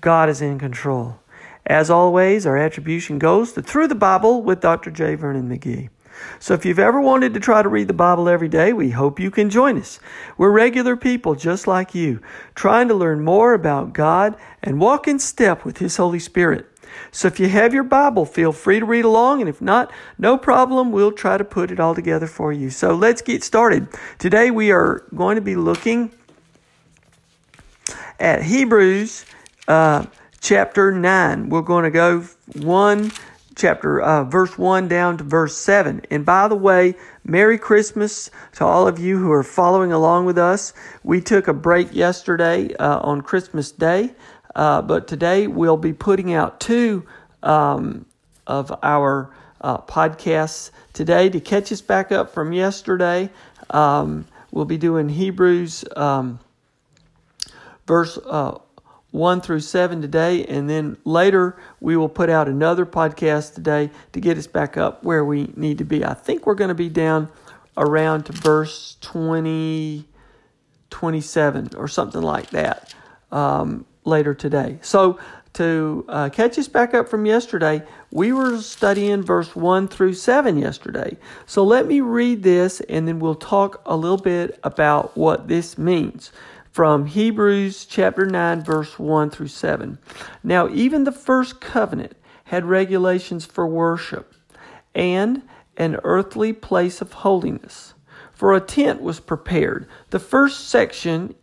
God is in control. As always, our attribution goes to Through the Bible with Dr. J. Vernon McGee. So if you've ever wanted to try to read the Bible every day, we hope you can join us. We're regular people just like you, trying to learn more about God and walk in step with His Holy Spirit. So if you have your Bible, feel free to read along, and if not, no problem, we'll try to put it all together for you. So let's get started. Today we are going to be looking at Hebrews uh, chapter 9. We're going to go 1, chapter, uh, verse 1 down to verse 7. And by the way, Merry Christmas to all of you who are following along with us. We took a break yesterday uh, on Christmas Day, uh, but today we'll be putting out two um, of our uh, podcasts today to catch us back up from yesterday. Um, we'll be doing Hebrews um, verse uh, 1 through 7 today, and then later we will put out another podcast today to get us back up where we need to be. I think we're going to be down around to verse 20, 27 or something like that um, later today. So, to uh, catch us back up from yesterday, we were studying verse 1 through 7 yesterday. So, let me read this and then we'll talk a little bit about what this means from Hebrews chapter 9, verse 1 through 7. Now, even the first covenant had regulations for worship and an earthly place of holiness. For a tent was prepared, the first section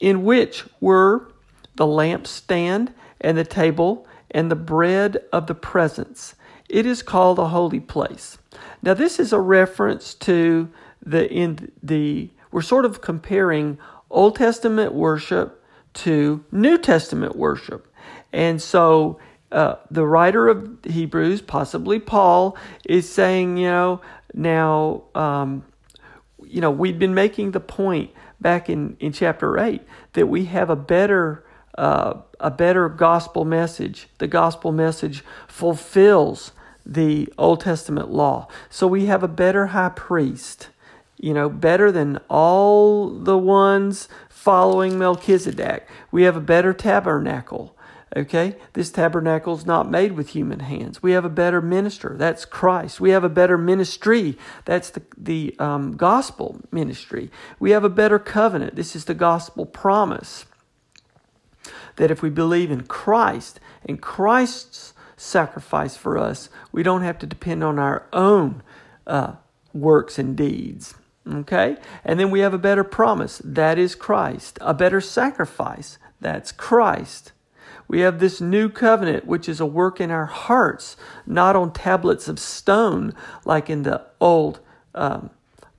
in which were the lampstand and the table and the bread of the presence. It is called a holy place. Now, this is a reference to the in the we're sort of comparing Old Testament worship to New Testament worship. And so uh, the writer of Hebrews, possibly Paul, is saying, you know, now, um, you know, we've been making the point back in, in chapter 8 that we have a better uh, a better gospel message. The gospel message fulfills the Old Testament law. So we have a better high priest you know, better than all the ones following Melchizedek. We have a better tabernacle. Okay? This tabernacle is not made with human hands. We have a better minister. That's Christ. We have a better ministry. That's the, the um, gospel ministry. We have a better covenant. This is the gospel promise. That if we believe in Christ and Christ's sacrifice for us, we don't have to depend on our own uh, works and deeds. Okay? And then we have a better promise. That is Christ. A better sacrifice. That's Christ. We have this new covenant, which is a work in our hearts, not on tablets of stone like in the old um,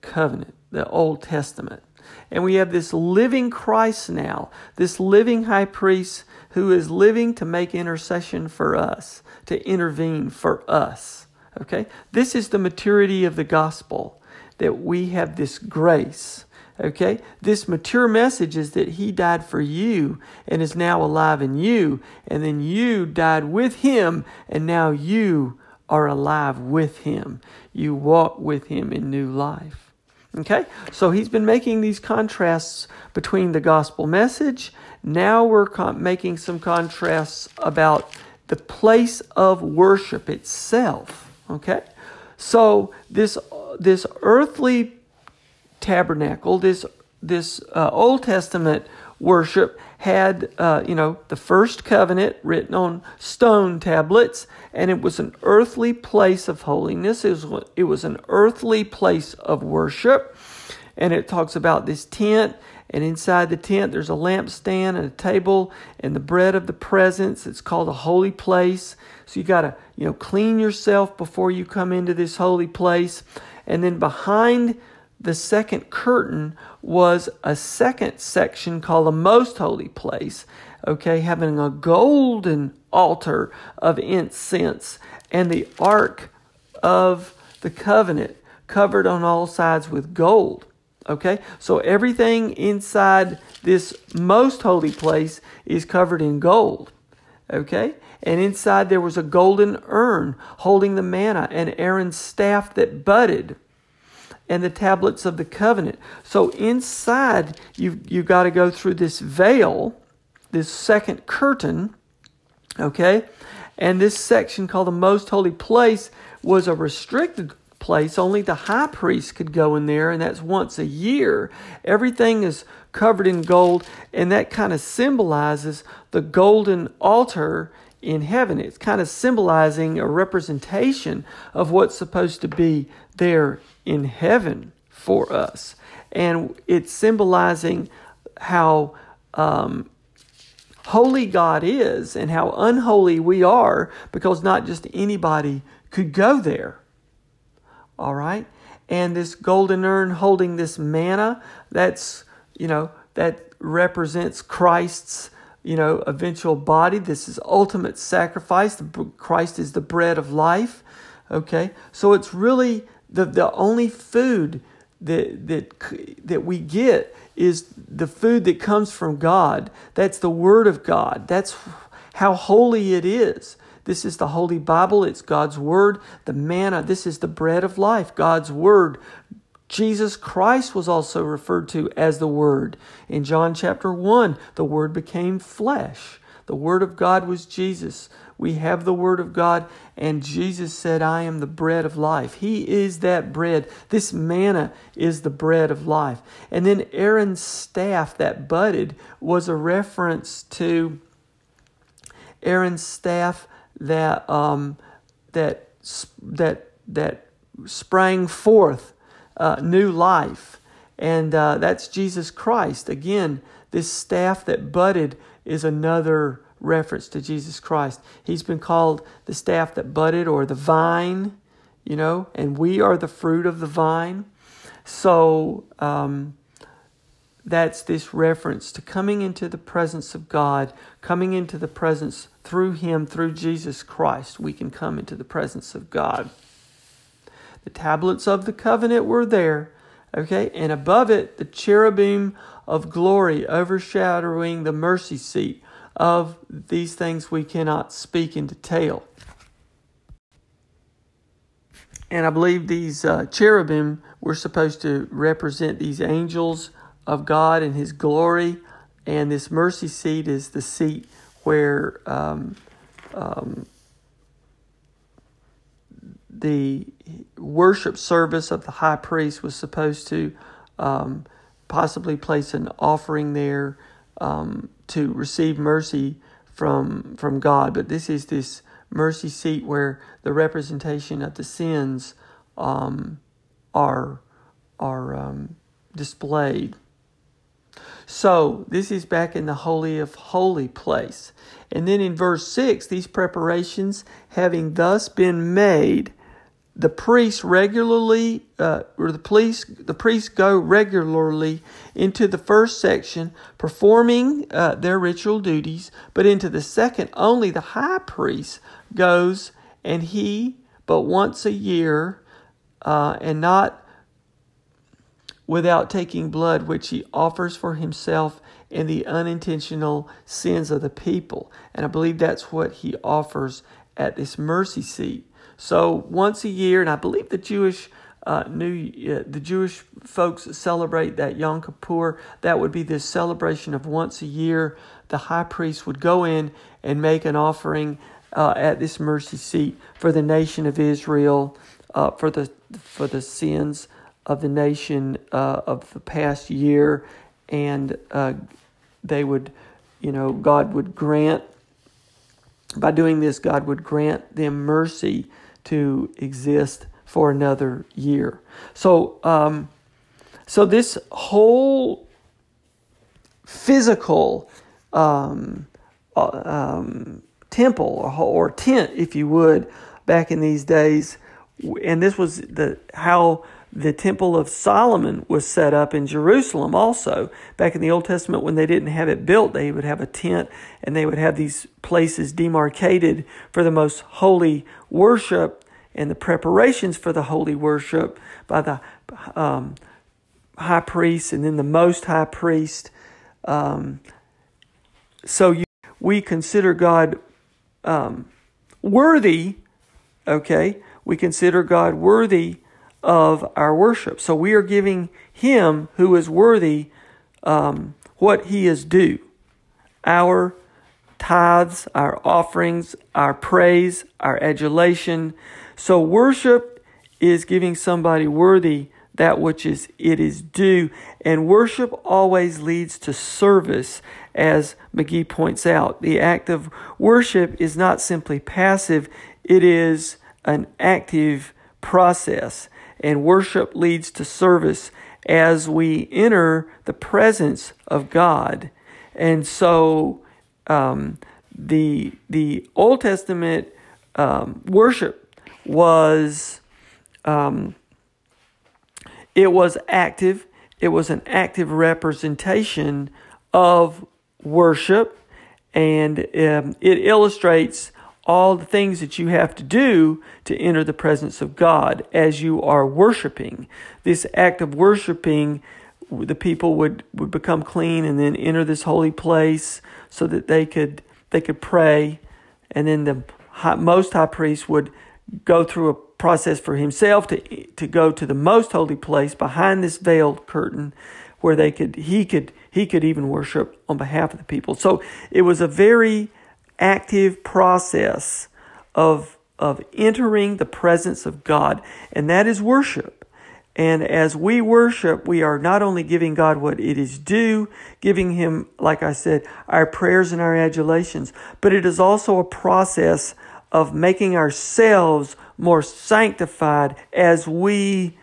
covenant, the Old Testament. And we have this living Christ now, this living high priest who is living to make intercession for us, to intervene for us. Okay? This is the maturity of the gospel that we have this grace. Okay? This mature message is that He died for you and is now alive in you, and then you died with Him, and now you are alive with Him. You walk with Him in new life. Okay? So He's been making these contrasts between the gospel message. Now we're making some contrasts about the place of worship itself. Okay? So this this earthly tabernacle, this this uh, Old Testament worship had uh, you know the first covenant written on stone tablets, and it was an earthly place of holiness. It was it was an earthly place of worship, and it talks about this tent and inside the tent there's a lampstand and a table and the bread of the presence. It's called a holy place. So you got to you know clean yourself before you come into this holy place. And then behind the second curtain was a second section called the most holy place okay having a golden altar of incense and the ark of the covenant covered on all sides with gold Okay, so everything inside this most holy place is covered in gold. Okay, and inside there was a golden urn holding the manna and Aaron's staff that budded and the tablets of the covenant. So inside you you got to go through this veil, this second curtain, okay? And this section called the most holy place was a restricted place. Only the high priest could go in there, and that's once a year. Everything is covered in gold, and that kind of symbolizes the golden altar in heaven. It's kind of symbolizing a representation of what's supposed to be there in heaven for us. And it's symbolizing how um, holy God is and how unholy we are because not just anybody could go there. All right. And this golden urn holding this manna, that's, you know, that represents Christ's, you know, eventual body. This is ultimate sacrifice. Christ is the bread of life. Okay. So it's really the, the only food that, that, that we get is the food that comes from God. That's the Word of God. That's how holy it is. This is the Holy Bible. It's God's Word. The manna, this is the bread of life, God's Word. Jesus Christ was also referred to as the Word. In John chapter 1, the Word became flesh. The Word of God was Jesus. We have the Word of God, and Jesus said, I am the bread of life. He is that bread. This manna is the bread of life. And then Aaron's staff that budded was a reference to Aaron's staff that um, that that that sprang forth uh, new life, and uh, that's Jesus Christ. Again, this staff that budded is another reference to Jesus Christ. He's been called the staff that budded or the vine, you know, and we are the fruit of the vine. So um, that's this reference to coming into the presence of God, coming into the presence through Him, through Jesus Christ, we can come into the presence of God. The tablets of the covenant were there, okay, and above it, the cherubim of glory overshadowing the mercy seat. Of these things we cannot speak in detail. And I believe these uh, cherubim were supposed to represent these angels of God and His glory, and this mercy seat is the seat where um, um, the worship service of the high priest was supposed to um, possibly place an offering there um, to receive mercy from from God. But this is this mercy seat where the representation of the sins um, are are um, displayed. So this is back in the Holy of Holy place. And then in verse 6, these preparations having thus been made, the priests regularly, uh, or the police, the priests go regularly into the first section, performing uh, their ritual duties, but into the second, only the high priest goes, and he, but once a year, uh, and not without taking blood, which he offers for himself and the unintentional sins of the people. And I believe that's what he offers at this mercy seat. So once a year, and I believe the Jewish uh, new uh, the Jewish folks celebrate that Yom Kippur. That would be this celebration of once a year. The high priest would go in and make an offering uh, at this mercy seat for the nation of Israel, uh, for the for the sins of the nation uh, of the past year, and uh, they would, you know, God would grant, by doing this, God would grant them mercy to exist for another year. So, um, So this whole physical um, uh, um, temple or, or tent, if you would, back in these days, and this was the how the temple of Solomon was set up in Jerusalem also. Back in the Old Testament, when they didn't have it built, they would have a tent and they would have these places demarcated for the most holy worship and the preparations for the holy worship by the um, high priest and then the most high priest. Um, so you, we consider God um, worthy, okay? We consider God worthy of our worship. So we are giving Him who is worthy um, what He is due. Our tithes, our offerings, our praise, our adulation. So worship is giving somebody worthy that which is it is due. And worship always leads to service as McGee points out. The act of worship is not simply passive. It is an active process and worship leads to service as we enter the presence of God. And so um, the the Old Testament um, worship was um, it was active. It was an active representation of worship, and um, it illustrates all the things that you have to do to enter the presence of God as you are worshiping. This act of worshiping, the people would, would become clean and then enter this holy place so that they could they could pray, and then the high, most high priest would go through a process for himself to to go to the most holy place behind this veiled curtain where they could he could he could even worship on behalf of the people. So it was a very active process of, of entering the presence of God, and that is worship. And as we worship, we are not only giving God what it is due, giving Him, like I said, our prayers and our adulations, but it is also a process of making ourselves more sanctified as we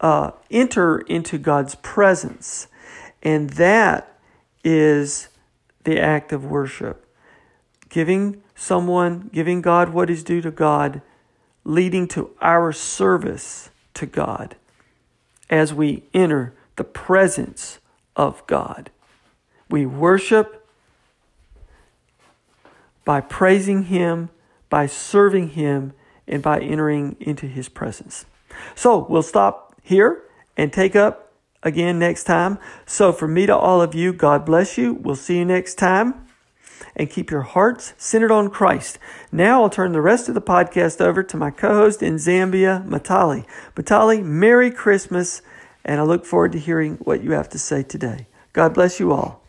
uh, enter into God's presence. And that is the act of worship giving someone, giving God what is due to God, leading to our service to God as we enter the presence of God. We worship by praising Him, by serving Him, and by entering into His presence. So we'll stop here and take up again next time. So, from me to all of you, God bless you. We'll see you next time and keep your hearts centered on Christ. Now I'll turn the rest of the podcast over to my co host in Zambia, Matali. Matali, Merry Christmas, and I look forward to hearing what you have to say today. God bless you all.